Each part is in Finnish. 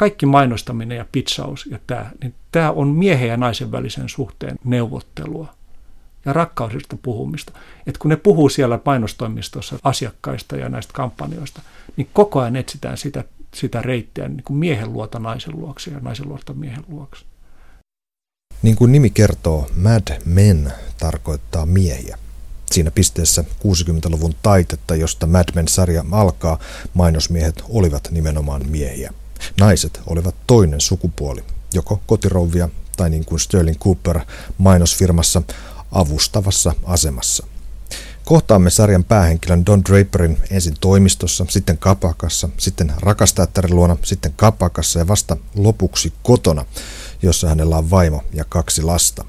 kaikki mainostaminen ja pitchaus ja tämä, niin tämä on miehen ja naisen välisen suhteen neuvottelua ja rakkaudesta puhumista. Et kun ne puhuu siellä mainostoimistossa asiakkaista ja näistä kampanjoista, niin koko ajan etsitään sitä, sitä reittiä niin kuin miehen luota naisen luokse ja naisen luota miehen luokse. Niin kuin nimi kertoo, Mad Men tarkoittaa miehiä. Siinä pisteessä 60-luvun taitetta, josta Mad Men-sarja alkaa, mainosmiehet olivat nimenomaan miehiä. Naiset olivat toinen sukupuoli, joko kotirouvia tai niin kuin Sterling Cooper mainosfirmassa avustavassa asemassa. Kohtaamme sarjan päähenkilön Don Draperin ensin toimistossa, sitten kapakassa, sitten rakastajattarin luona, sitten kapakassa ja vasta lopuksi kotona, jossa hänellä on vaimo ja kaksi lasta.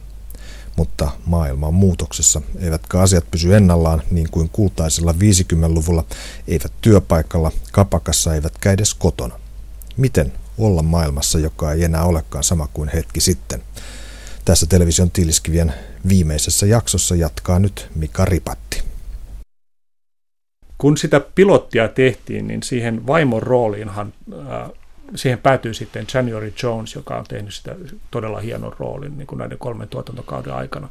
Mutta maailma on muutoksessa, eivätkä asiat pysy ennallaan niin kuin kultaisella 50-luvulla, eivät työpaikalla, kapakassa eivätkä edes kotona. Miten olla maailmassa, joka ei enää olekaan sama kuin hetki sitten? Tässä television tiiliskivien viimeisessä jaksossa jatkaa nyt Mika Ripatti. Kun sitä pilottia tehtiin, niin siihen vaimon rooliinhan, äh, siihen päätyi sitten January Jones, joka on tehnyt sitä todella hienon roolin niin kuin näiden kolmen tuotantokauden aikana.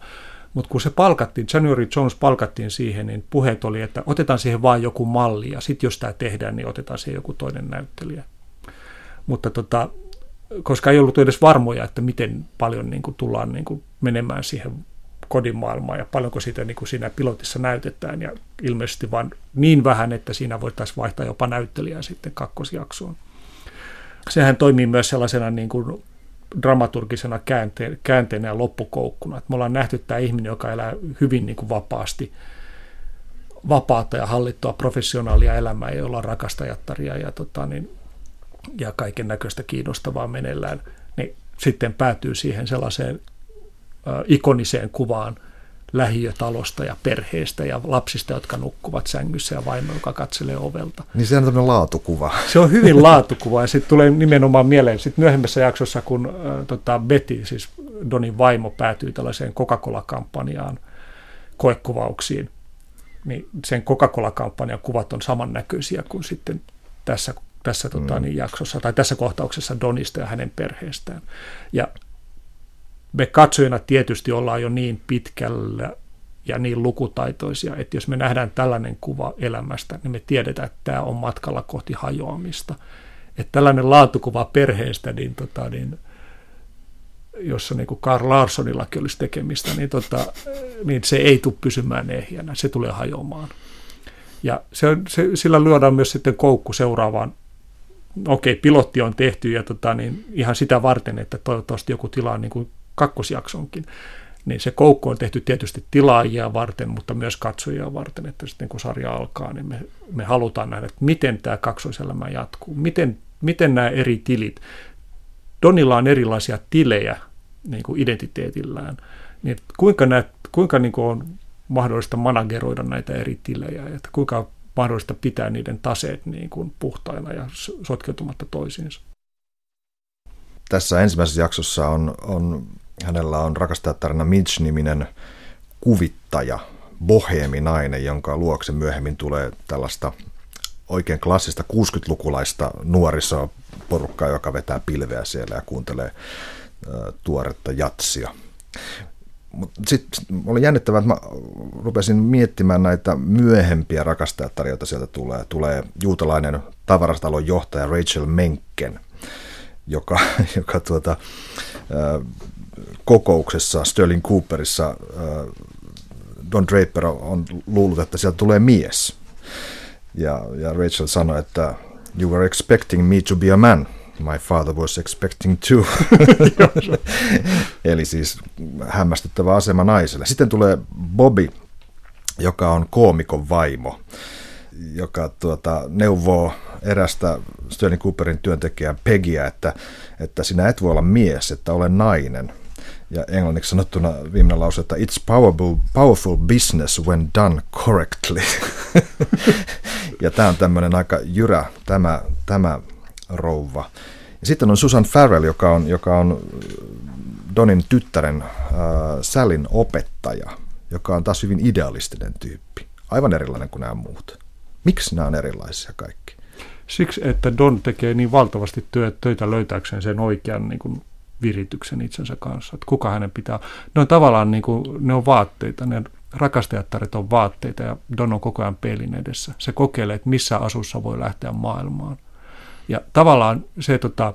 Mutta kun se palkattiin, January Jones palkattiin siihen, niin puheet oli, että otetaan siihen vain joku malli, ja sitten jos tämä tehdään, niin otetaan siihen joku toinen näyttelijä. Mutta tota, koska ei ollut edes varmoja, että miten paljon niin kuin, tullaan niin kuin, menemään siihen kodimaailmaan ja paljonko sitä niin kuin siinä pilotissa näytetään ja ilmeisesti vain niin vähän, että siinä voitaisiin vaihtaa jopa näyttelijää sitten kakkosjaksoon. Sehän toimii myös sellaisena niin kuin dramaturgisena käänteen, käänteenä ja loppukoukkuna. Että me ollaan nähty tämä ihminen, joka elää hyvin niin kuin vapaasti, vapaata ja hallittua professionaalia elämää, jolla on rakastajattaria ja tota, niin ja kaiken näköistä kiinnostavaa meneillään, niin sitten päätyy siihen sellaiseen ikoniseen kuvaan lähiötalosta ja perheestä ja lapsista, jotka nukkuvat sängyssä ja vaimo, joka katselee ovelta. Niin se on tämmöinen laatukuva. Se on hyvin laatukuva ja sitten tulee nimenomaan mieleen sitten myöhemmässä jaksossa, kun äh, tota Betty, siis Donin vaimo, päätyy tällaiseen Coca-Cola-kampanjaan koekuvauksiin, niin sen Coca-Cola-kampanjan kuvat on samannäköisiä kuin sitten tässä tässä mm. tota, niin, jaksossa tai tässä kohtauksessa Donista ja hänen perheestään. Ja me katsojina tietysti ollaan jo niin pitkällä ja niin lukutaitoisia, että jos me nähdään tällainen kuva elämästä, niin me tiedetään, että tämä on matkalla kohti hajoamista. Että tällainen laatukuva perheestä, niin, tota, niin jossa niin kuin Karl Larssonillakin olisi tekemistä, niin, tota, niin se ei tule pysymään ehjänä, se tulee hajoamaan. Ja se, se, sillä lyödään myös sitten koukku seuraavaan okei, pilotti on tehty ja tota, niin ihan sitä varten, että toivottavasti joku tilaa niin kuin kakkosjaksonkin. Niin se koukku on tehty tietysti tilaajia varten, mutta myös katsojia varten, että sitten kun sarja alkaa, niin me, me halutaan nähdä, että miten tämä kaksoiselämä jatkuu, miten, miten nämä eri tilit, Donilla on erilaisia tilejä niin kuin identiteetillään, niin kuinka, nämä, kuinka niin kuin on mahdollista manageroida näitä eri tilejä, että kuinka mahdollista pitää niiden taseet niin kuin puhtaina ja sotkeutumatta toisiinsa. Tässä ensimmäisessä jaksossa on, on hänellä on rakastajatarina Mitch-niminen kuvittaja, boheeminainen, jonka luokse myöhemmin tulee tällaista oikein klassista 60-lukulaista nuorisoporukkaa, joka vetää pilveä siellä ja kuuntelee tuoretta jatsia. Mutta sitten oli jännittävää, että mä rupesin miettimään näitä myöhempiä rakastajattaria, joita sieltä tulee. Tulee juutalainen tavarastalon johtaja Rachel Menken, joka, joka tuota, kokouksessa Sterling Cooperissa Don Draper on luullut, että sieltä tulee mies. Ja, ja Rachel sanoi, että you were expecting me to be a man – My father was expecting to. Eli siis hämmästyttävä asema naiselle. Sitten tulee Bobby, joka on koomikon vaimo, joka tuota, neuvoo erästä Sterling Cooperin työntekijää Peggyä, että, että sinä et voi olla mies, että ole nainen. Ja englanniksi sanottuna viimeinen lause, että it's powerful, powerful business when done correctly. ja tämä on tämmöinen aika jyrä, tämä, tämä rouva. Ja sitten on Susan Farrell, joka on, joka on Donin tyttären äh, Sallin opettaja, joka on taas hyvin idealistinen tyyppi. Aivan erilainen kuin nämä muut. Miksi nämä on erilaisia kaikki? Siksi, että Don tekee niin valtavasti töitä löytääkseen sen oikean niin kuin, virityksen itsensä kanssa. Että kuka hänen pitää... Ne on tavallaan niin kuin, ne on vaatteita, ne rakastajattaret on vaatteita ja Don on koko ajan pelin edessä. Se kokeilee, että missä asussa voi lähteä maailmaan. Ja tavallaan se, tota,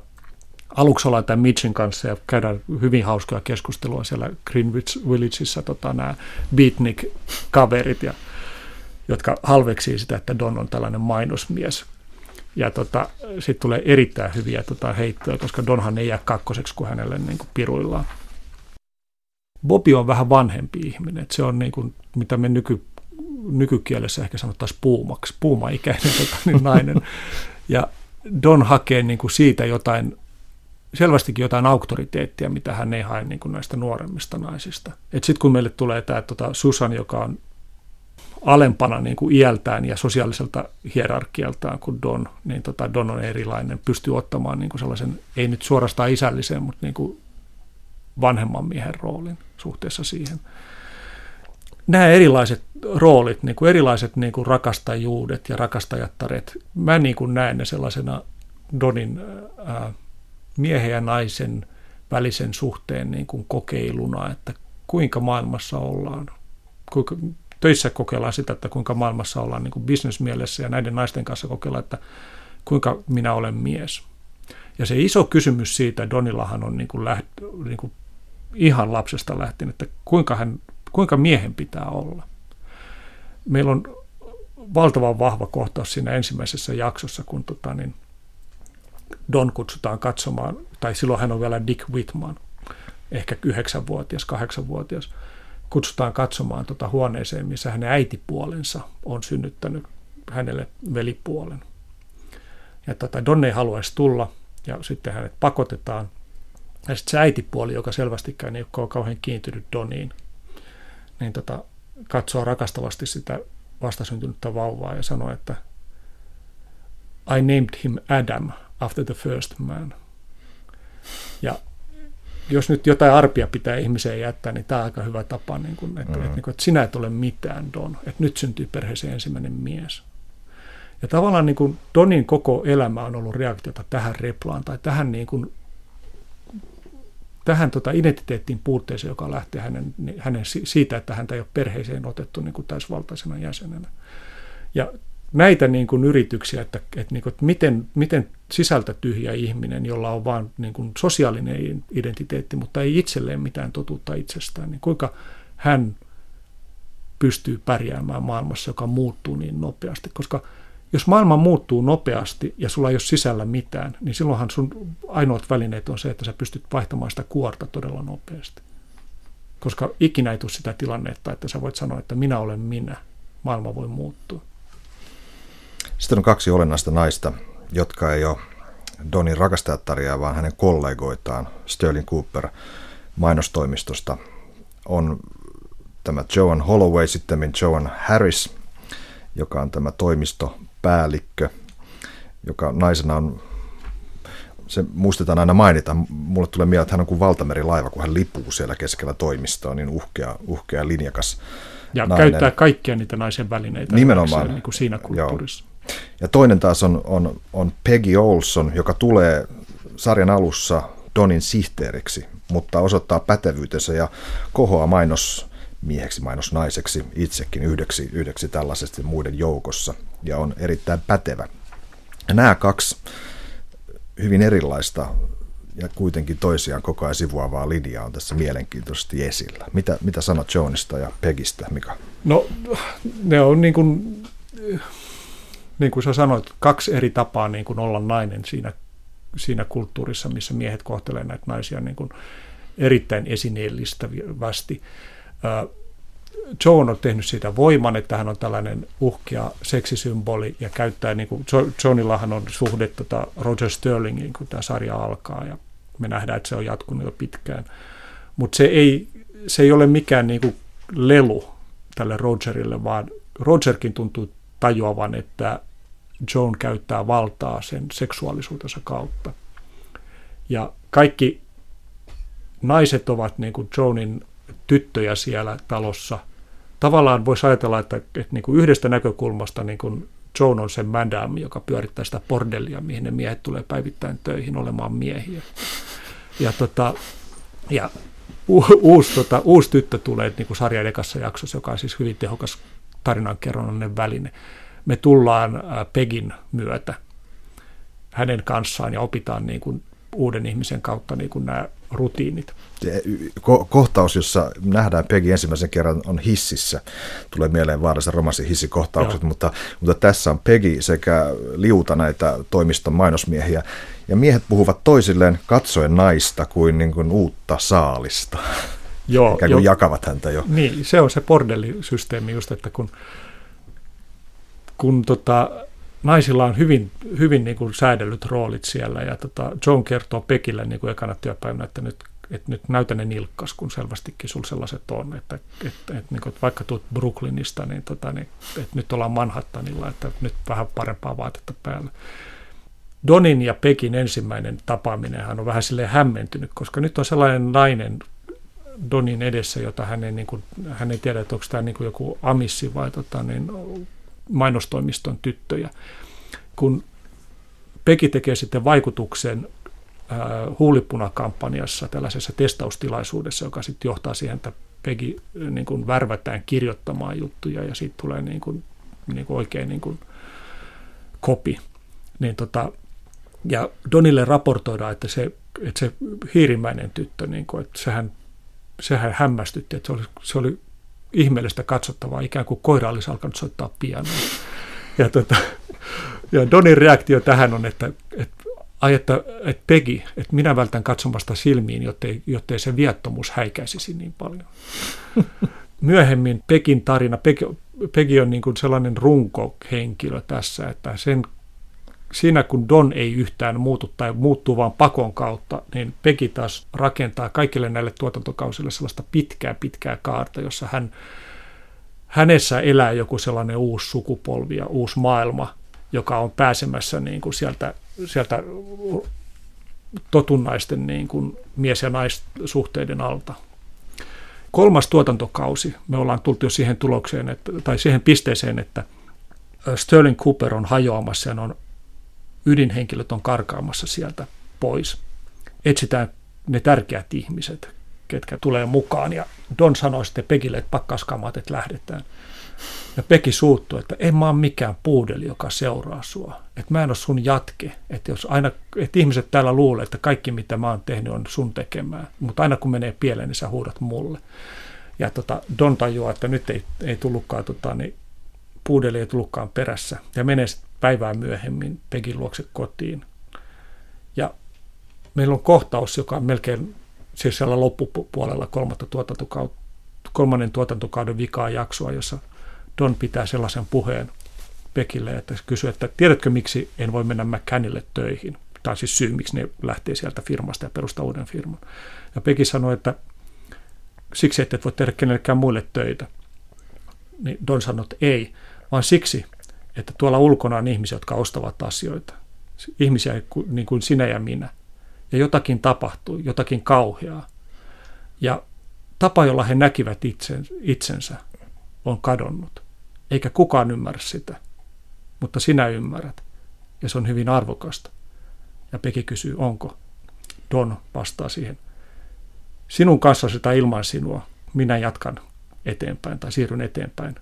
aluksi ollaan tämän Mitchin kanssa ja käydään hyvin hauskaa keskustelua siellä Greenwich Villageissa, tota, nämä beatnik-kaverit, ja, jotka halveksii sitä, että Don on tällainen mainosmies. Ja tota, sitten tulee erittäin hyviä tota, heittoja, koska Donhan ei jää kakkoseksi, kuin hänelle niin kuin piruillaan. Bobi on vähän vanhempi ihminen, että se on niin kuin, mitä me nyky, nykykielessä ehkä sanottaisiin puumaksi, puumaikäinen tota, niin nainen. Ja Don hakee niin kuin siitä jotain, selvästikin jotain auktoriteettia, mitä hän ei hae niin kuin näistä nuoremmista naisista. Sitten kun meille tulee tämä tota Susan, joka on alempana niin kuin iältään ja sosiaaliselta hierarkialtaan kuin Don, niin tota Don on erilainen, pystyy ottamaan niin kuin sellaisen, ei nyt suorastaan isällisen, mutta niin kuin vanhemman miehen roolin suhteessa siihen. Nämä erilaiset roolit, niin kuin erilaiset niin kuin rakastajuudet ja rakastajattaret, mä niin kuin näen ne sellaisena Donin ää, miehen ja naisen välisen suhteen niin kuin kokeiluna, että kuinka maailmassa ollaan, kuinka, töissä kokeillaan sitä, että kuinka maailmassa ollaan niin kuin bisnesmielessä ja näiden naisten kanssa kokeillaan, että kuinka minä olen mies. Ja se iso kysymys siitä, Donillahan on niin kuin läht, niin kuin ihan lapsesta lähtien, että kuinka, hän, kuinka miehen pitää olla. Meillä on valtavan vahva kohtaus siinä ensimmäisessä jaksossa, kun tota, niin Don kutsutaan katsomaan, tai silloin hän on vielä Dick Whitman, ehkä yhdeksänvuotias, kahdeksanvuotias, kutsutaan katsomaan tuota huoneeseen, missä hänen äitipuolensa on synnyttänyt hänelle velipuolen. Ja tota, Don ei haluaisi tulla, ja sitten hänet pakotetaan. Ja sitten se äitipuoli, joka selvästikään ei ole kauhean kiintynyt Doniin, niin tota, katsoo rakastavasti sitä vastasyntynyttä vauvaa ja sanoo, että I named him Adam after the first man. Ja jos nyt jotain arpia pitää ihmiseen jättää, niin tämä on aika hyvä tapa, niin kuin, että, mm-hmm. että, että sinä et ole mitään, Don. Että nyt syntyy perheeseen ensimmäinen mies. Ja tavallaan niin kuin Donin koko elämä on ollut reaktiota tähän replaan tai tähän, niin kuin, tähän tota identiteettiin puutteeseen, joka lähtee hänen, hänen siitä, että häntä ei ole perheeseen otettu niin kuin täysvaltaisena jäsenenä. Ja näitä niin kuin yrityksiä, että, että, niin kuin, että miten, miten sisältä tyhjä ihminen, jolla on vain niin kuin sosiaalinen identiteetti, mutta ei itselleen mitään totuutta itsestään, niin kuinka hän pystyy pärjäämään maailmassa, joka muuttuu niin nopeasti. Koska jos maailma muuttuu nopeasti ja sulla ei ole sisällä mitään, niin silloinhan sun ainoat välineet on se, että sä pystyt vaihtamaan sitä kuorta todella nopeasti. Koska ikinä ei tule sitä tilannetta, että sä voit sanoa, että minä olen minä. Maailma voi muuttua. Sitten on kaksi olennaista naista, jotka ei ole Donin rakastajattaria, vaan hänen kollegoitaan. Sterling Cooper mainostoimistosta on tämä Joan Holloway, sitten Joan Harris, joka on tämä toimistopäällikkö, joka naisena on, se muistetaan aina mainita, mulle tulee mieleen, että hän on kuin valtamerilaiva, kun hän lipuu siellä keskellä toimistoa, niin uhkea, uhkea linjakas Ja nainen. käyttää kaikkia niitä naisen välineitä Nimenomaan. Niin kuin siinä kulttuurissa. Joo. Ja toinen taas on, on, on Peggy Olson, joka tulee sarjan alussa Donin sihteeriksi, mutta osoittaa pätevyytensä ja kohoaa mainos mieheksi, mainosnaiseksi itsekin yhdeksi, yhdeksi tällaisesti muiden joukossa ja on erittäin pätevä. Ja nämä kaksi hyvin erilaista ja kuitenkin toisiaan koko ajan sivuavaa linjaa on tässä mielenkiintoisesti esillä. Mitä, mitä sanot Jonesista ja Pegistä, Mika? No ne on niin kuin niin kuin sä sanoit, kaksi eri tapaa niin kuin olla nainen siinä, siinä kulttuurissa, missä miehet kohtelevat näitä naisia niin kuin erittäin esineellistävästi. John on tehnyt siitä voiman, että hän on tällainen uhkea seksisymboli ja käyttää, niin kuin Johnillahan on suhde tota Roger Sterlingiin, kun tämä sarja alkaa ja me nähdään, että se on jatkunut jo pitkään. Mutta se ei, se ei ole mikään niin kuin lelu tälle Rogerille, vaan Rogerkin tuntuu tajuavan, että Joan käyttää valtaa sen seksuaalisuutensa kautta. Ja kaikki naiset ovat niin kuin Joanin tyttöjä siellä talossa. Tavallaan voisi ajatella, että, että niin kuin yhdestä näkökulmasta niin kuin Joan on se madame, joka pyörittää sitä bordellia, mihin ne miehet tulee päivittäin töihin olemaan miehiä. Ja, tota, ja u, uusi, tota, uusi tyttö tulee niin kuin sarjan ekassa jaksossa, joka on siis hyvin tehokas tarinankerronnainen väline. Me tullaan Pegin myötä hänen kanssaan ja opitaan niin kuin uuden ihmisen kautta niin kuin nämä rutiinit. Ko- kohtaus, jossa nähdään Peggy ensimmäisen kerran on hississä. Tulee mieleen vaarallisen romanssin hissikohtaukset, mutta, mutta tässä on Peggy sekä liuta näitä toimiston mainosmiehiä. Ja miehet puhuvat toisilleen katsoen naista kuin, niin kuin uutta saalista. Joo, Ikään kuin jo, jakavat häntä jo. Niin, se on se bordellisysteemi just, että kun, kun tota, naisilla on hyvin, hyvin niin kuin säädellyt roolit siellä ja tota, John kertoo Pekille niin kuin ekana työpäivänä, että nyt, että nyt näytä ne nilkkas, kun selvästikin sulla sellaiset on, että, että, että, että, niin kuin, että vaikka tuut Brooklynista, niin, tota, niin että nyt ollaan Manhattanilla, että nyt vähän parempaa vaatetta päällä. Donin ja Pekin ensimmäinen tapaaminen hän on vähän silleen hämmentynyt, koska nyt on sellainen nainen Donin edessä, jota hän ei, niin kuin, hän ei tiedä, että onko tämä niin kuin joku amissi vai tota, niin, mainostoimiston tyttöjä. Kun Peki tekee sitten vaikutuksen huulipunakampanjassa, tällaisessa testaustilaisuudessa, joka sitten johtaa siihen, että Pegi niin kuin värvätään kirjoittamaan juttuja ja siitä tulee niin kuin, niin kuin oikein niin kuin kopi. Niin tota, ja Donille raportoidaan, että se, että se hiirimäinen tyttö, niin kuin, että sehän, sehän hämmästytti, että se oli, se oli ihmeellistä katsottavaa, ikään kuin koira olisi alkanut soittaa pianoa. Ja, tota, ja Donin reaktio tähän on, että, että ai että, että Peggy, että minä vältän katsomasta silmiin, jottei, jottei se viattomuus häikäisisi niin paljon. Myöhemmin Pegin tarina, Peggy on niin kuin sellainen runkohenkilö tässä, että sen siinä kun Don ei yhtään muutu tai muuttuu vaan pakon kautta, niin Peggy taas rakentaa kaikille näille tuotantokausille sellaista pitkää, pitkää kaarta, jossa hän, hänessä elää joku sellainen uusi sukupolvi ja uusi maailma, joka on pääsemässä niin kuin sieltä, sieltä totunnaisten niin kuin mies- ja naissuhteiden alta. Kolmas tuotantokausi, me ollaan tultu jo siihen tulokseen, että, tai siihen pisteeseen, että Sterling Cooper on hajoamassa ja on ydinhenkilöt on karkaamassa sieltä pois. Etsitään ne tärkeät ihmiset, ketkä tulee mukaan. Ja Don sanoi sitten Pekille, että pakkaskamat, että lähdetään. Ja Peki suuttuu, että en mä ole mikään puudeli, joka seuraa sua. Että mä en ole sun jatke. Että, jos aina, että ihmiset täällä luulee, että kaikki mitä mä oon tehnyt on sun tekemää. Mutta aina kun menee pieleen, niin sä huudat mulle. Ja tota, Don tajuaa, että nyt ei, ei tullutkaan, tota, niin puudeli ei tullutkaan perässä. Ja menee sitten päivää myöhemmin Pegin luokse kotiin. Ja meillä on kohtaus, joka on melkein siis siellä loppupuolella kolmatta tuotantokautta, kolmannen tuotantokauden vikaa jaksoa, jossa Don pitää sellaisen puheen Pekille, että kysyy, että tiedätkö miksi en voi mennä McCannille töihin? Tai siis syy, miksi ne lähtee sieltä firmasta ja perustaa uuden firman. Ja Peki sanoi, että siksi, että et voi tehdä kenellekään muille töitä. Niin Don sanoi, että ei, vaan siksi, että tuolla ulkona on ihmisiä, jotka ostavat asioita. Ihmisiä niin kuin sinä ja minä. Ja jotakin tapahtui, jotakin kauheaa. Ja tapa, jolla he näkivät itsensä, on kadonnut. Eikä kukaan ymmärrä sitä. Mutta sinä ymmärrät. Ja se on hyvin arvokasta. Ja Peki kysyy, onko? Don vastaa siihen. Sinun kanssasi tai ilman sinua minä jatkan eteenpäin tai siirryn eteenpäin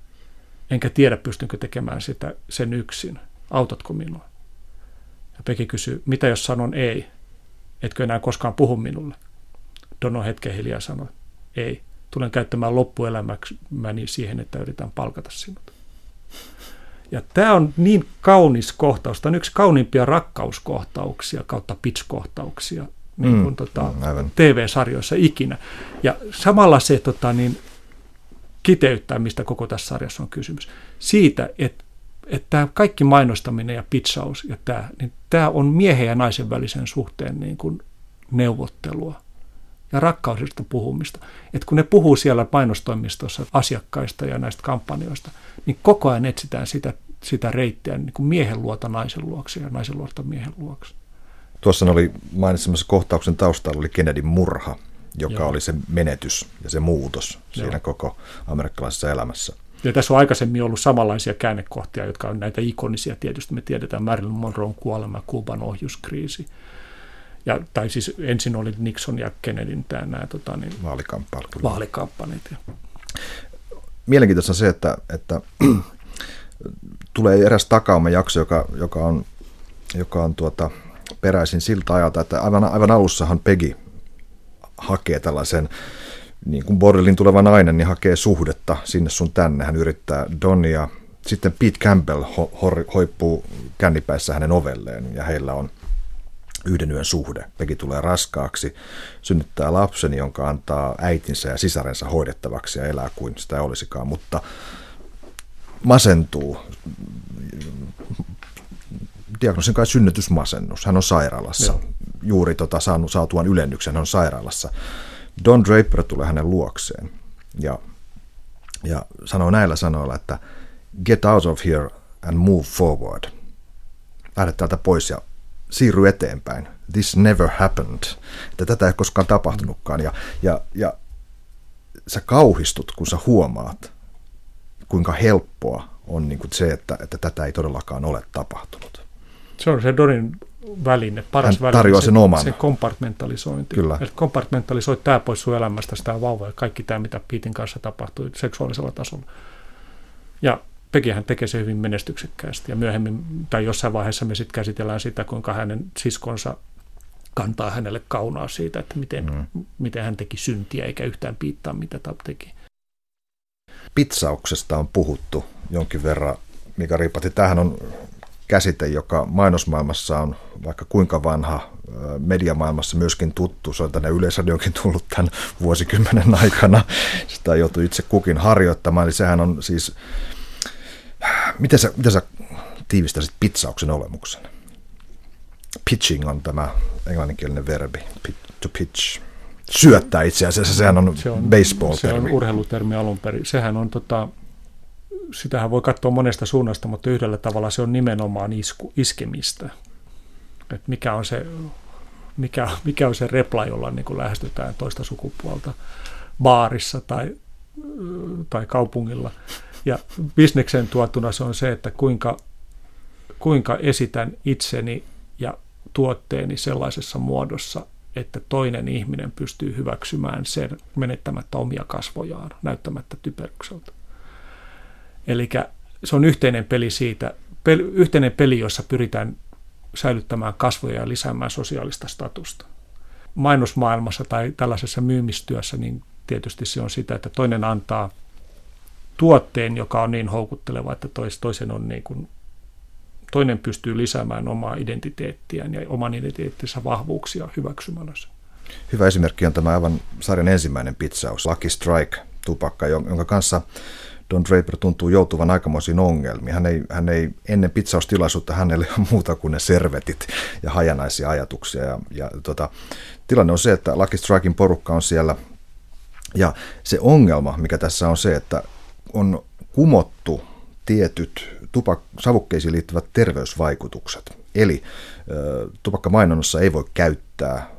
enkä tiedä pystynkö tekemään sitä sen yksin. Autatko minua? Ja Peki kysyy, mitä jos sanon ei? Etkö enää koskaan puhu minulle? Dono hetken hiljaa sanoi, ei. Tulen käyttämään loppuelämäni siihen, että yritän palkata sinut. Ja tämä on niin kaunis kohtaus. Tämä on yksi kauniimpia rakkauskohtauksia kautta pitch-kohtauksia niin kuin, mm, tota, TV-sarjoissa ikinä. Ja samalla se tota, niin, kiteyttää, mistä koko tässä sarjassa on kysymys. Siitä, että että tämä kaikki mainostaminen ja pitsaus ja tämä, niin tämä on miehen ja naisen välisen suhteen niin kuin neuvottelua ja rakkaudesta puhumista. Että kun ne puhuu siellä mainostoimistossa asiakkaista ja näistä kampanjoista, niin koko ajan etsitään sitä, sitä reittiä niin kuin miehen luota naisen luokse ja naisen luota miehen luokse. Tuossa oli mainitsemassa kohtauksen taustalla oli Kennedyn murha, joka Joo. oli se menetys ja se muutos Joo. siinä koko amerikkalaisessa elämässä. Ja tässä on aikaisemmin ollut samanlaisia käännekohtia, jotka on näitä ikonisia. Tietysti me tiedetään Marilyn Monroe kuolema, Kuuban ohjuskriisi. Ja, tai siis ensin oli Nixon ja Kennedyn tämä, nämä tota, niin, vaalikampanjat. Mielenkiintoista on se, että, että tulee eräs takauma jakso, joka, joka on, joka on tuota, peräisin siltä ajalta, että aivan, aivan alussahan Peggy hakee tällaisen niin kuin bordellin tuleva nainen, niin hakee suhdetta sinne sun tänne. Hän yrittää Donia. Sitten Pete Campbell ho- ho- hoippuu kännipäissä hänen ovelleen ja heillä on yhden yön suhde. Peggy tulee raskaaksi, synnyttää lapsen, jonka antaa äitinsä ja sisarensa hoidettavaksi ja elää kuin sitä olisikaan, mutta masentuu. Diagnoosin kai synnytysmasennus. Hän on sairaalassa. Joo. Juuri tota, saanut, saatuan ylennyksen on sairaalassa. Don Draper tulee hänen luokseen ja, ja sanoo näillä sanoilla, että get out of here and move forward. Lähde täältä pois ja siirry eteenpäin. This never happened. Että tätä ei koskaan tapahtunutkaan. Ja, ja, ja sä kauhistut, kun sä huomaat, kuinka helppoa on niin kuin se, että, että tätä ei todellakaan ole tapahtunut. Se on se Donin väline, paras Hän tarjoaa väline, sen oman. Se kompartmentalisointi. Kyllä. Eli kompartmentalisoi tämä pois sun elämästä, sitä vauvaa ja kaikki tämä, mitä Piitin kanssa tapahtui seksuaalisella tasolla. Ja Pekihän tekee se hyvin menestyksekkäästi ja myöhemmin tai jossain vaiheessa me sitten käsitellään sitä, kuinka hänen siskonsa kantaa hänelle kaunaa siitä, että miten, mm. miten hän teki syntiä eikä yhtään piittaa, mitä Tab teki. Pitsauksesta on puhuttu jonkin verran. Mika Riipati, tämähän on käsite, joka mainosmaailmassa on vaikka kuinka vanha, mediamaailmassa myöskin tuttu. Se on tänne Yleisradionkin tullut tämän vuosikymmenen aikana. Sitä joutuu itse kukin harjoittamaan. Eli sehän on siis, miten sä, miten sä tiivistäisit pitsauksen olemuksen? Pitching on tämä englanninkielinen verbi, to pitch. Syöttää itse asiassa, sehän on, se on baseball-termi. Se on urheilutermi alun perin. Sehän on tota, sitähän voi katsoa monesta suunnasta, mutta yhdellä tavalla se on nimenomaan isku, iskemistä. Et mikä, on se, mikä, mikä on se repla, jolla niin kuin lähestytään toista sukupuolta baarissa tai, tai kaupungilla. Ja bisneksen tuotuna se on se, että kuinka, kuinka esitän itseni ja tuotteeni sellaisessa muodossa, että toinen ihminen pystyy hyväksymään sen menettämättä omia kasvojaan, näyttämättä typerykseltä. Eli se on yhteinen peli siitä, pel, yhteinen peli, jossa pyritään säilyttämään kasvoja ja lisäämään sosiaalista statusta. Mainosmaailmassa tai tällaisessa myymistyössä niin tietysti se on sitä, että toinen antaa tuotteen, joka on niin houkutteleva, että toisen on niin kuin, toinen pystyy lisäämään omaa identiteettiään ja oman identiteettinsä vahvuuksia hyväksymällä sen. Hyvä esimerkki on tämä aivan sarjan ensimmäinen pitsaus, Lucky Strike, tupakka, jonka kanssa Don Draper tuntuu joutuvan aikamoisiin ongelmiin. Hän ei, hän ei ennen pizzaustilaisuutta hänelle ole muuta kuin ne servetit ja hajanaisia ajatuksia. Ja, ja tota, tilanne on se, että Lucky Strikein porukka on siellä. Ja se ongelma, mikä tässä on se, että on kumottu tietyt tupak- savukkeisiin liittyvät terveysvaikutukset. Eli tupakkamainonnassa ei voi käyttää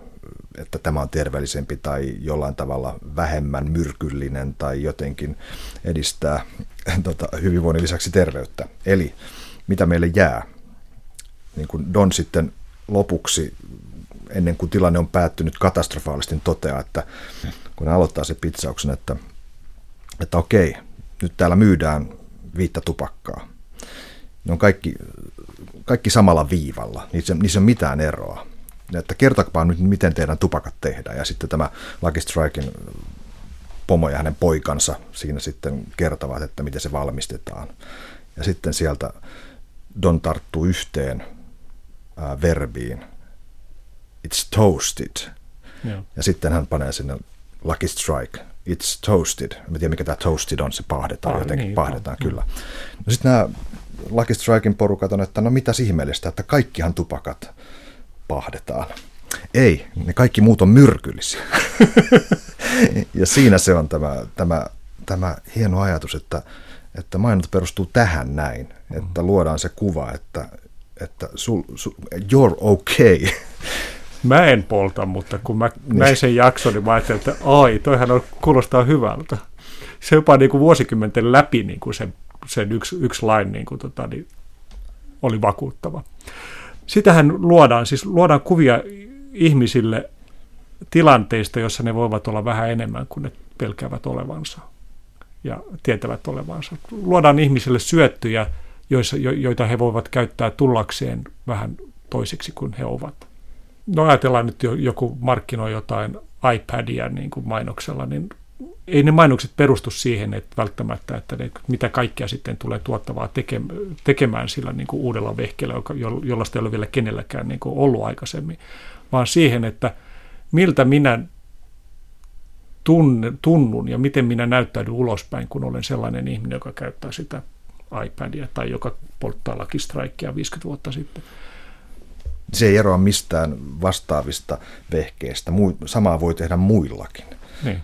että tämä on terveellisempi tai jollain tavalla vähemmän myrkyllinen tai jotenkin edistää tota, hyvinvoinnin lisäksi terveyttä. Eli mitä meille jää? Niin kuin Don sitten lopuksi, ennen kuin tilanne on päättynyt katastrofaalisesti, toteaa, että kun aloittaa se pitsauksen, että, että okei, nyt täällä myydään viittä tupakkaa. Ne on kaikki, kaikki samalla viivalla, niissä, niissä on mitään eroa että kertokaa nyt, miten teidän tupakat tehdään. Ja sitten tämä Lucky Strikein pomo ja hänen poikansa siinä sitten kertovat, että miten se valmistetaan. Ja sitten sieltä Don tarttuu yhteen ää, verbiin, it's toasted. Yeah. Ja sitten hän panee sinne Lucky Strike, it's toasted. Mä tiedän, mikä tämä toasted on, se pahdetaan ah, jotenkin, niin, pahdetaan no, kyllä. No sitten nämä Lucky Strikein porukat on, että no mitä ihmeellistä, että kaikkihan tupakat pahdetaan. Ei, ne kaikki muut on myrkyllisiä. ja siinä se on tämä, tämä, tämä hieno ajatus, että, että mainonta perustuu tähän näin, että luodaan se kuva, että, että sul, sul, you're okay. Mä en polta, mutta kun mä näin sen jakson, niin mä ajattelin, että ai, toihan on, kuulostaa hyvältä. se jopa niin kuin vuosikymmenten läpi niin kuin sen, sen yksi, yksi lain niin kuin, tota, niin oli vakuuttava. Sitähän luodaan, siis luodaan kuvia ihmisille tilanteista, jossa ne voivat olla vähän enemmän kuin ne pelkäävät olevansa ja tietävät olevansa. Luodaan ihmisille syöttyjä, joissa, jo, joita he voivat käyttää tullakseen vähän toisiksi kuin he ovat. No ajatellaan nyt joku markkinoi jotain iPadia niin kuin mainoksella, niin ei ne mainokset perustu siihen, että välttämättä, että ne, mitä kaikkea sitten tulee tuottavaa tekemään sillä niin kuin uudella vehkeellä, jollaista ei ole vielä kenelläkään niin kuin ollut aikaisemmin, vaan siihen, että miltä minä tunne, tunnun ja miten minä näyttäydyn ulospäin, kun olen sellainen ihminen, joka käyttää sitä iPadia tai joka polttaa lakistraikkia 50 vuotta sitten. Se ei eroa mistään vastaavista vehkeistä. Samaa voi tehdä muillakin. Niin.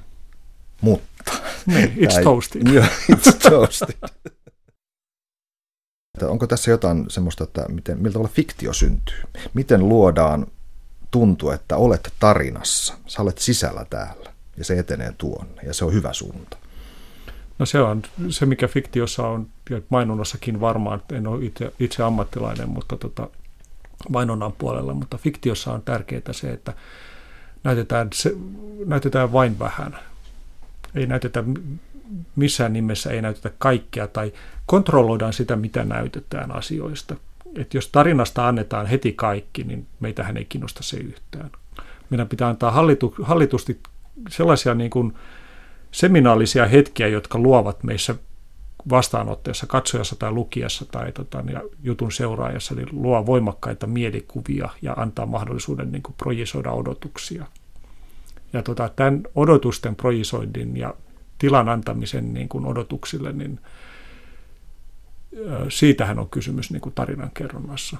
Mutta... Niin, it's toasted. Joo, it's toasted. Onko tässä jotain semmoista, että miten, miltä tavalla fiktio syntyy? Miten luodaan tuntua, että olet tarinassa, sä olet sisällä täällä ja se etenee tuonne ja se on hyvä suunta? No se on se, mikä fiktiossa on, ja mainonnassakin varmaan, en ole itse, itse ammattilainen, mutta tota, mainonnan puolella, mutta fiktiossa on tärkeää se, että näytetään, se, näytetään vain vähän. Ei näytetä missään nimessä ei näytetä kaikkea tai kontrolloidaan sitä, mitä näytetään asioista. Et jos tarinasta annetaan heti kaikki, niin meitähän ei kiinnosta se yhtään. Meidän pitää antaa hallitu, hallitusti sellaisia niin kuin seminaalisia hetkiä, jotka luovat meissä vastaanottajassa, katsojassa tai lukijassa tai tota, ja jutun seuraajassa, niin luo voimakkaita mielikuvia ja antaa mahdollisuuden niin kuin projisoida odotuksia. Ja tota, tämän odotusten projisoinnin ja tilan antamisen niin kuin odotuksille, niin siitähän on kysymys niin kuin tarinan kerronnassa.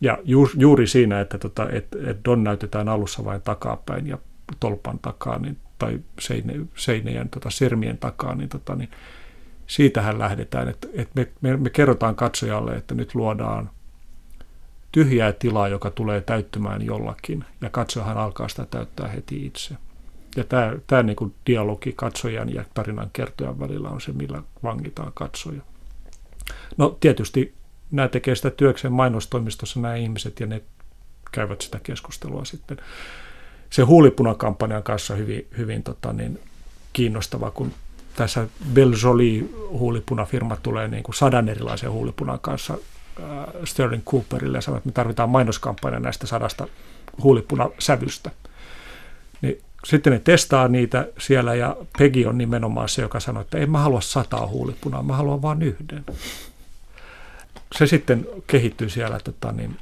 Ja juuri siinä, että, tota, että, että Don näytetään alussa vain takapäin ja tolpan takaa niin, tai seine, seinien tota, sermien takaa, niin, tota, niin siitähän lähdetään, että, että me, me, me kerrotaan katsojalle, että nyt luodaan tyhjää tilaa, joka tulee täyttymään jollakin, ja katsojahan alkaa sitä täyttää heti itse. Ja tämä, tämä niin kuin dialogi katsojan ja tarinan kertojan välillä on se, millä vangitaan katsoja. No tietysti nämä tekee sitä työkseen mainostoimistossa nämä ihmiset, ja ne käyvät sitä keskustelua sitten. Se huulipunakampanjan kanssa hyvin, hyvin tota, niin, kiinnostava, kun tässä Belzoli huulipunafirma tulee niin kuin sadan erilaisen huulipunan kanssa Sterling Cooperille ja sanoo, että me tarvitaan mainoskampanja näistä sadasta huulipunasävystä. Niin sitten ne testaa niitä siellä ja Peggy on nimenomaan se, joka sanoo, että en mä halua sataa huulipunaa, mä haluan vain yhden. Se sitten kehittyy siellä tota, niin,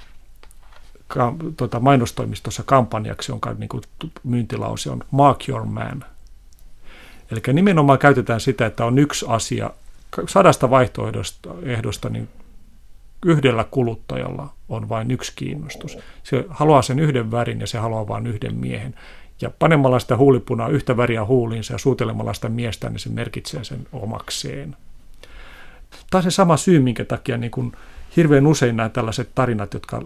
ka, tota, mainostoimistossa kampanjaksi, jonka niin kuin, myyntilause on Mark Your Man – Eli nimenomaan käytetään sitä, että on yksi asia, sadasta vaihtoehdosta ehdosta, niin yhdellä kuluttajalla on vain yksi kiinnostus. Se haluaa sen yhden värin ja se haluaa vain yhden miehen. Ja panemalla sitä huulipunaa yhtä väriä huuliinsa ja suutelemalla sitä miestä, niin se merkitsee sen omakseen. Tämä on se sama syy, minkä takia niin kun hirveän usein nämä tällaiset tarinat, jotka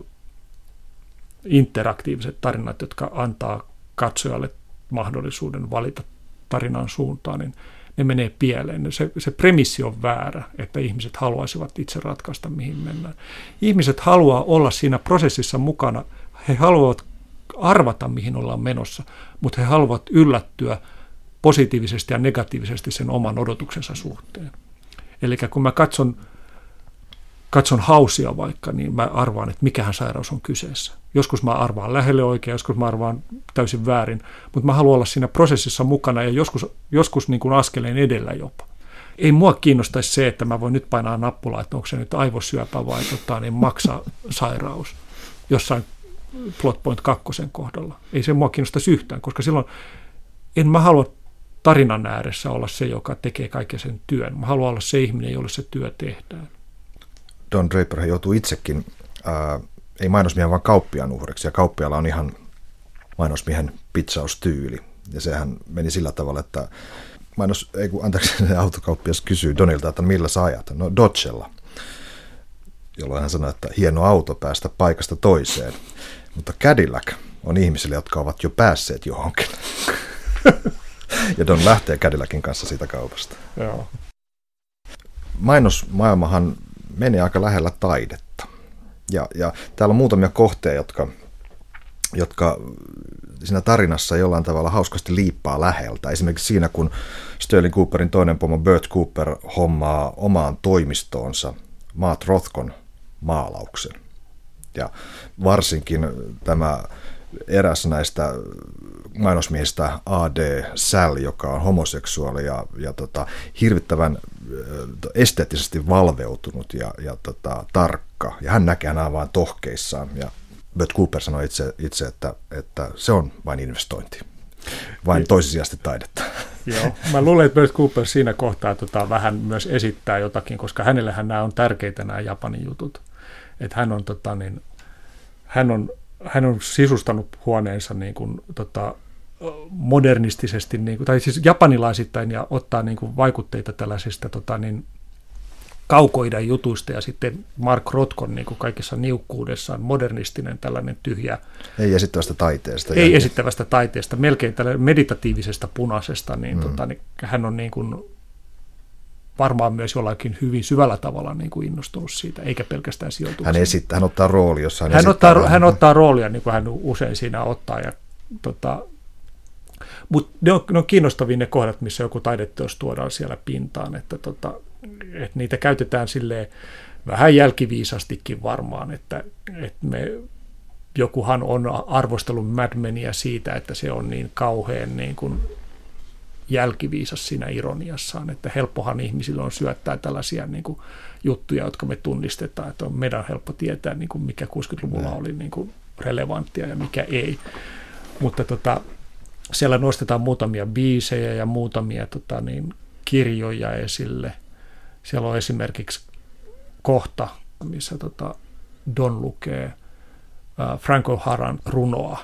interaktiiviset tarinat, jotka antaa katsojalle mahdollisuuden valita tarinan suuntaan, niin ne menee pieleen. Se, se premissi on väärä, että ihmiset haluaisivat itse ratkaista, mihin mennään. Ihmiset haluaa olla siinä prosessissa mukana. He haluavat arvata, mihin ollaan menossa, mutta he haluavat yllättyä positiivisesti ja negatiivisesti sen oman odotuksensa suhteen. Eli kun mä katson katson hausia vaikka, niin mä arvaan, että mikähän sairaus on kyseessä. Joskus mä arvaan lähelle oikein, joskus mä arvaan täysin väärin, mutta mä haluan olla siinä prosessissa mukana ja joskus, joskus niin kuin askeleen edellä jopa. Ei mua kiinnostaisi se, että mä voin nyt painaa nappulaa, että onko se nyt aivosyöpä vai tota, niin maksa sairaus jossain plot point kakkosen kohdalla. Ei se mua kiinnostaisi yhtään, koska silloin en mä halua tarinan ääressä olla se, joka tekee kaiken sen työn. Mä haluan olla se ihminen, jolle se työ tehdään. Don Draper joutuu itsekin, ää, ei mainosmiehen, vaan kauppiaan uhriksi. Ja kauppialla on ihan mainosmiehen pitsaustyyli. Ja sehän meni sillä tavalla, että mainos, ei kun, anteeksi, autokauppias kysyy Donilta, että millä sä ajat? No Dodgella. Jolloin hän sanoi, että hieno auto päästä paikasta toiseen. Mutta Cadillac on ihmisille, jotka ovat jo päässeet johonkin. ja Don lähtee Cadillacin kanssa siitä kaupasta. Joo. Mainosmaailmahan meni aika lähellä taidetta. Ja, ja täällä on muutamia kohteja, jotka, jotka siinä tarinassa jollain tavalla hauskasti liippaa läheltä. Esimerkiksi siinä, kun Sterling Cooperin toinen pomo Bert Cooper hommaa omaan toimistoonsa Maat Rothkon maalauksen. Ja varsinkin tämä eräs näistä mainosmiehistä A.D. Sal, joka on homoseksuaali ja, ja tota, hirvittävän esteettisesti valveutunut ja, ja tota, tarkka. Ja hän näkee nämä vain tohkeissaan. Ja Bert Cooper sanoi itse, itse että, että se on vain investointi, vain toisisijaisesti taidetta. Joo, mä luulen, että Bert Cooper siinä kohtaa tota, vähän myös esittää jotakin, koska hänellähän nämä on tärkeitä nämä Japanin jutut. Että hän on, tota, niin, hän on, hän on sisustanut huoneensa niin kuin, tota, modernistisesti, niin kuin, tai siis japanilaisittain ja ottaa niin kuin, vaikutteita tällaisista tota, niin, kaukoidän jutuista ja sitten Mark Rotkon niin kuin kaikessa niukkuudessaan modernistinen tällainen tyhjä. Ei esittävästä taiteesta. Ei esittävästä taiteesta, melkein tällainen meditatiivisesta punaisesta, niin, mm. tota, niin hän on niin kuin varmaan myös jollakin hyvin syvällä tavalla niin kuin innostunut siitä, eikä pelkästään sijoituksesta. Hän esittää, hän ottaa rooli, jossa hän, hän ottaa, hän ottaa roolia, niin kuin hän usein siinä ottaa, ja tota, mutta ne on, ne on kiinnostavia ne kohdat, missä joku taideteos tuodaan siellä pintaan, että, tota, että niitä käytetään silleen vähän jälkiviisastikin varmaan, että, että me, jokuhan on arvostellut Mad Menia siitä, että se on niin kauhean niin kuin jälkiviisas siinä ironiassaan, että helppohan ihmisillä on syöttää tällaisia niin kuin, juttuja, jotka me tunnistetaan, että on meidän helppo tietää, niin kuin, mikä 60-luvulla oli niin kuin, relevanttia ja mikä ei. Mutta tota, siellä nostetaan muutamia biisejä ja muutamia tota, niin, kirjoja esille. Siellä on esimerkiksi kohta, missä tota, Don lukee äh, Franco Haran runoa,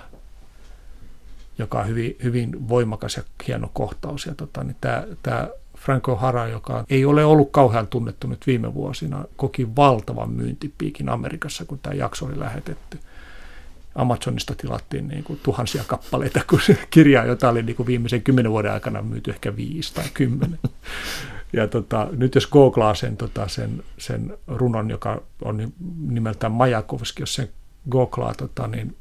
joka on hyvin, hyvin voimakas ja hieno kohtaus. Ja tota, niin tämä, tämä Franco Hara, joka ei ole ollut kauhean tunnettu nyt viime vuosina, koki valtavan myyntipiikin Amerikassa, kun tämä jakso oli lähetetty. Amazonista tilattiin niin kuin tuhansia kappaleita, kun se kirja, jota oli niin kuin viimeisen kymmenen vuoden aikana myyty ehkä viisi tai kymmenen. Ja tota, nyt jos googlaa sen, tota, sen, sen runon, joka on nimeltään Majakovski, jos sen googlaa, tota, niin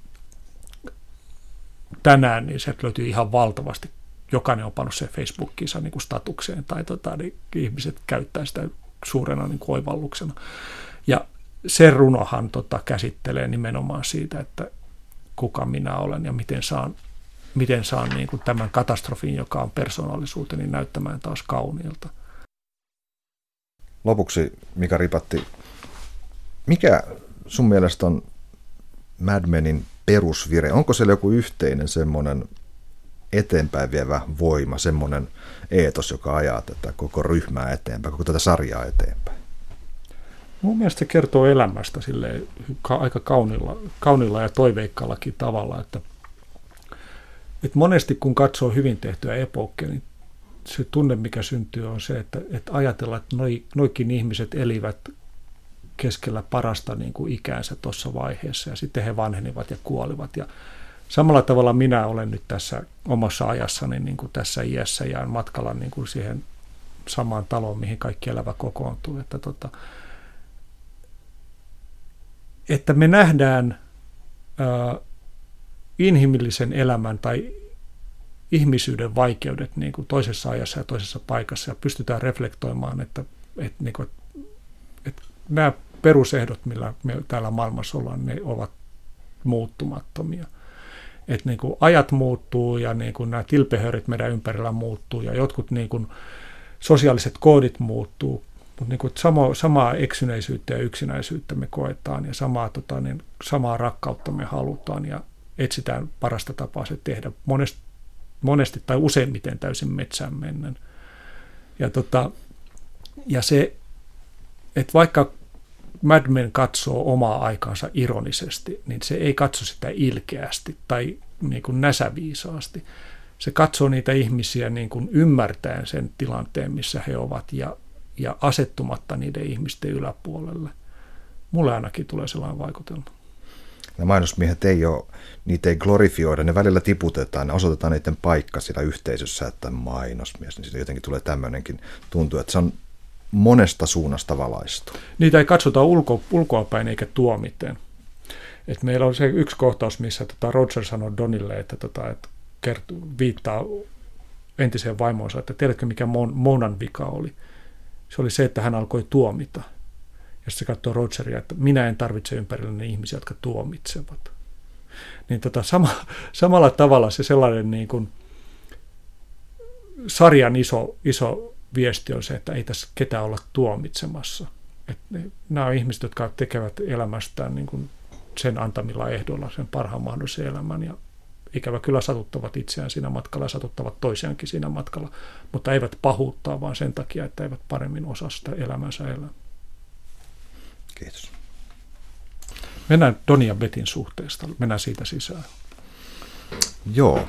tänään, niin sieltä löytyy ihan valtavasti. Jokainen on pannut sen Facebookiinsa niin kuin statukseen, tai tota, niin ihmiset käyttää sitä suurena niin kuin oivalluksena. Ja se runohan tota, käsittelee nimenomaan siitä, että kuka minä olen ja miten saan, miten saan niin kuin tämän katastrofin, joka on persoonallisuuteni, näyttämään taas kauniilta. Lopuksi Mika Ripatti, mikä sun mielestä on Mad Menin perusvire? Onko siellä joku yhteinen semmoinen eteenpäin vievä voima, semmoinen eetos, joka ajaa tätä koko ryhmää eteenpäin, koko tätä sarjaa eteenpäin? Mun mielestä se kertoo elämästä sille aika kaunilla, kaunilla ja toiveikkaallakin tavalla, että, että monesti kun katsoo hyvin tehtyä epokkia, niin se tunne, mikä syntyy, on se, että, että ajatellaan, että noi, noikin ihmiset elivät keskellä parasta niin kuin ikäänsä tuossa vaiheessa ja sitten he vanhenivat ja kuolivat. Ja samalla tavalla minä olen nyt tässä omassa ajassani niin kuin tässä iässä ja matkalla niin kuin siihen samaan taloon, mihin kaikki elävä kokoontuu. Että, tota, että me nähdään ää, inhimillisen elämän tai ihmisyyden vaikeudet niin kuin toisessa ajassa ja toisessa paikassa ja pystytään reflektoimaan, että, että, niin kuin, että nämä perusehdot, millä me täällä maailmassa ollaan, ne ovat muuttumattomia. Että niin kuin ajat muuttuu ja niin kuin nämä tilpehörit meidän ympärillä muuttuu ja jotkut niin kuin sosiaaliset koodit muuttuu, mutta niin sama, samaa eksyneisyyttä ja yksinäisyyttä me koetaan ja samaa, tota, niin, samaa rakkautta me halutaan ja etsitään parasta tapaa se tehdä monesti, monesti tai useimmiten täysin metsään mennen. Ja, tota, ja se, että vaikka Mad Men katsoo omaa aikansa ironisesti, niin se ei katso sitä ilkeästi tai niin kuin näsäviisaasti. Se katsoo niitä ihmisiä niin kuin ymmärtäen sen tilanteen, missä he ovat ja, ja asettumatta niiden ihmisten yläpuolelle. Mulle ainakin tulee sellainen vaikutelma. Ne mainosmiehet ei ole, niitä ei glorifioida, ne välillä tiputetaan, ne osoitetaan niiden paikka siellä yhteisössä, että mainosmies, niin siitä jotenkin tulee tämmöinenkin tuntuu, että se on monesta suunnasta valaistu. Niitä ei katsota ulko, ulkoapäin eikä tuomiten. Et meillä on se yksi kohtaus, missä tota Roger sanoi Donille, että, tota, että kertoo, viittaa entiseen vaimoonsa, että tiedätkö mikä Monan vika oli? Se oli se, että hän alkoi tuomita. Ja se katsoo Rogeria, että minä en tarvitse ympärillä ihmisiä, jotka tuomitsevat. Niin tota, sama, samalla tavalla se sellainen niin kuin sarjan iso, iso viesti on se, että ei tässä ketään olla tuomitsemassa. Et ne, nämä on ihmiset, jotka tekevät elämästään niin kuin sen antamilla ehdoilla sen parhaan mahdollisen elämän ja ikävä kyllä satuttavat itseään siinä matkalla ja satuttavat toisiaankin siinä matkalla, mutta eivät pahuuttaa vaan sen takia, että eivät paremmin osaa sitä elämänsä elää. Kiitos. Mennään Doni ja Betin suhteesta, mennään siitä sisään. Joo.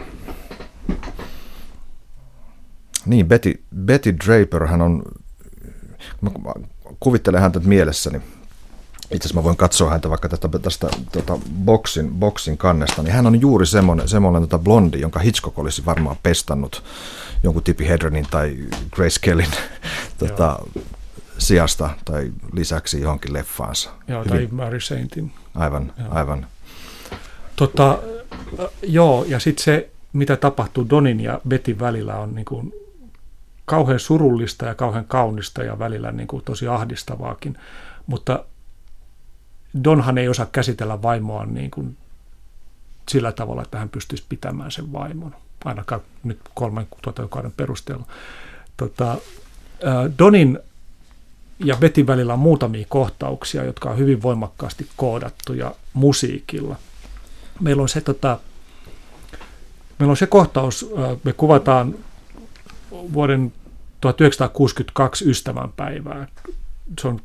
Niin, Betty, Betty Draper, hän on, mä kuvittelen häntä mielessäni, itse asiassa mä voin katsoa häntä vaikka tästä, tästä tota boksin, boksin kannesta, niin hän on juuri semmoinen, semmoinen tota blondi, jonka Hitchcock olisi varmaan pestannut jonkun Tippi Hedrenin tai Grace Kellin tota, sijasta tai lisäksi johonkin leffaansa. Joo, Hyvin. tai Mary Saintin. Aivan, joo. aivan. Tota, joo, ja sitten se, mitä tapahtuu Donin ja Betin välillä on niin kuin kauhean surullista ja kauhean kaunista ja välillä niin kuin tosi ahdistavaakin, mutta Donhan ei osaa käsitellä vaimoa niin kuin sillä tavalla, että hän pystyisi pitämään sen vaimon, ainakaan nyt kolmen tuotantokauden perusteella. Tota, Donin ja Betin välillä on muutamia kohtauksia, jotka on hyvin voimakkaasti koodattuja musiikilla. Meillä on se, tota, meillä on se kohtaus, me kuvataan vuoden 1962 ystävänpäivää. Se on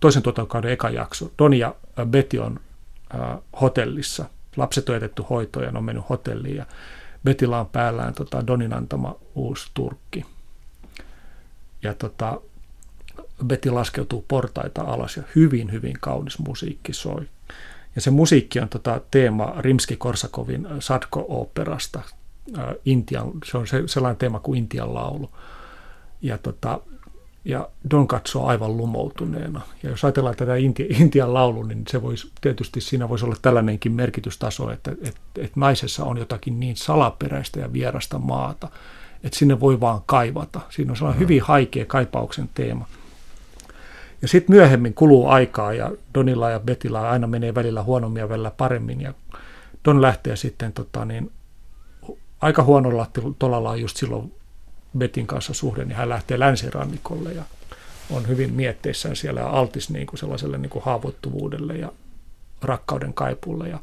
toisen tuotantokauden eka jakso. Doni ja Betty on hotellissa. Lapset on jätetty hoitoon ja ne on mennyt hotelliin ja Betillä on päällään tota, Donin antama uusi turkki. Ja tota, Betty laskeutuu portaita alas ja hyvin, hyvin kaunis musiikki soi. Ja se musiikki on tota, teema Rimski-Korsakovin Sadko-operasta. Intian, se on se, sellainen teema kuin Intian laulu. Ja tota, ja Don katsoo aivan lumoutuneena. Ja jos ajatellaan tätä Intian laulu, niin se voisi, tietysti siinä voisi olla tällainenkin merkitystaso, että, että, että naisessa on jotakin niin salaperäistä ja vierasta maata, että sinne voi vaan kaivata. Siinä on sellainen mm. hyvin haikea kaipauksen teema. Ja sitten myöhemmin kuluu aikaa ja Donilla ja Betillä aina menee välillä huonommin ja välillä paremmin. Ja Don lähtee sitten tota, niin, aika huonolla tolalla just silloin Betin kanssa suhde, niin hän lähtee länsirannikolle ja on hyvin mietteissään siellä ja altis niin kuin sellaiselle niin kuin haavoittuvuudelle ja rakkauden kaipulle. Ja,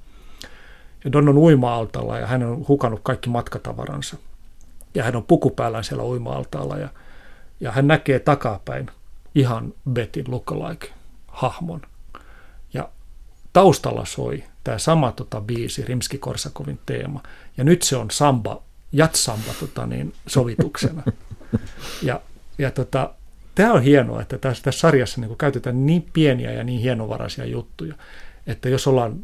ja Don on uima-altalla ja hän on hukannut kaikki matkatavaransa. Ja hän on pukupäällään siellä uima-altaalla ja, ja hän näkee takapäin ihan Betin lookalike-hahmon. Ja taustalla soi tämä sama tota, biisi, Rimski-Korsakovin teema. Ja nyt se on samba jatsamba tota, niin, sovituksena. Ja, ja tota, tämä on hienoa, että tässä, tässä sarjassa niin käytetään niin pieniä ja niin hienovaraisia juttuja, että jos ollaan,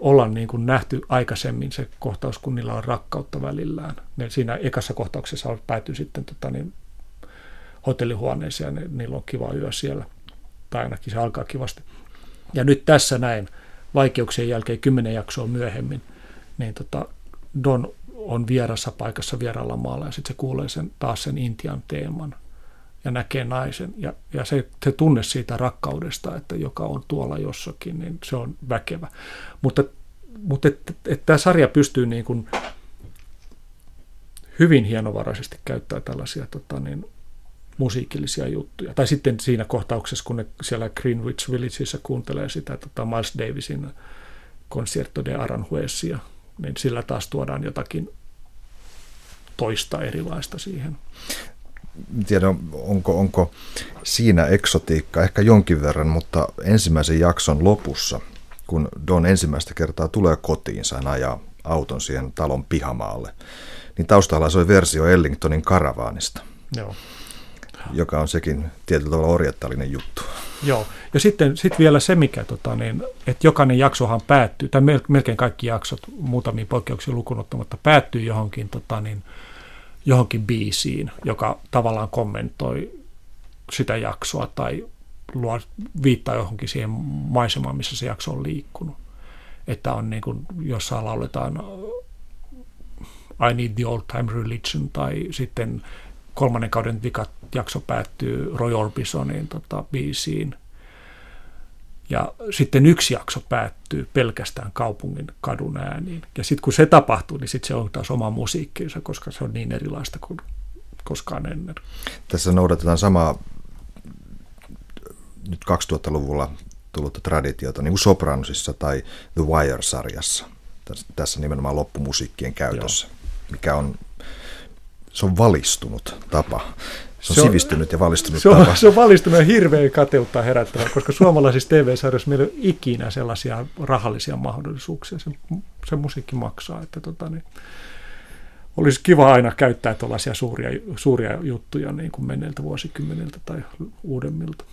ollaan niin kuin nähty aikaisemmin se kohtaus, kun niillä on rakkautta välillään, ne siinä ekassa kohtauksessa päätyy sitten tota, niin, hotellihuoneeseen ja ne, niillä on kiva yö siellä, tai ainakin se alkaa kivasti. Ja nyt tässä näin, vaikeuksien jälkeen kymmenen jaksoa myöhemmin, niin tota, Don on vierassa paikassa vieralla maalla ja sitten se kuulee sen, taas sen Intian teeman ja näkee naisen. Ja, ja se, se tunne siitä rakkaudesta, että joka on tuolla jossakin, niin se on väkevä. Mutta, mutta että et tämä sarja pystyy niin kuin hyvin hienovaraisesti käyttää tällaisia tota niin, musiikillisia juttuja. Tai sitten siinä kohtauksessa, kun ne siellä Greenwich Villageissa kuuntelee sitä tota Miles Davisin Concerto de Aranjuesia, niin sillä taas tuodaan jotakin toista erilaista siihen. Tiedä, onko, onko siinä eksotiikka ehkä jonkin verran, mutta ensimmäisen jakson lopussa, kun Don ensimmäistä kertaa tulee kotiin, hän ajaa auton siihen talon pihamaalle, niin taustalla soi versio Ellingtonin karavaanista. Joo. Joka on sekin tietyllä tavalla orientaalinen juttu. Joo, ja sitten sit vielä se, mikä, tota, niin, että jokainen jaksohan päättyy, tai melkein kaikki jaksot, muutamia poikkeuksia lukunottamatta, päättyy johonkin, tota, niin, johonkin biisiin, joka tavallaan kommentoi sitä jaksoa tai luo, viittaa johonkin siihen maisemaan, missä se jakso on liikkunut. Että on niin kuin, jossain lauletaan I Need the Old Time Religion tai sitten kolmannen kauden vikat jakso päättyy Roy Orbisonin tota, biisiin. Ja sitten yksi jakso päättyy pelkästään kaupungin kadun ääniin. Ja sitten kun se tapahtuu, niin sitten se on taas oma musiikkinsa, koska se on niin erilaista kuin koskaan ennen. Tässä noudatetaan samaa nyt 2000-luvulla tullutta traditiota, niin kuin Sopranosissa tai The Wire-sarjassa. Tässä nimenomaan loppumusiikkien käytössä, Joo. mikä on, se on valistunut tapa. Se on, se on sivistynyt ja valistunut se on, tapa. Se on valistunut ja hirveän kateutta herättävä, koska suomalaisissa TV-sarjoissa meillä ei ole ikinä sellaisia rahallisia mahdollisuuksia. Se, se musiikki maksaa. Että tota, niin, olisi kiva aina käyttää tuollaisia suuria, suuria juttuja niin kuin menneiltä vuosikymmeniltä tai uudemmilta.